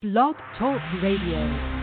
Blog Talk Radio.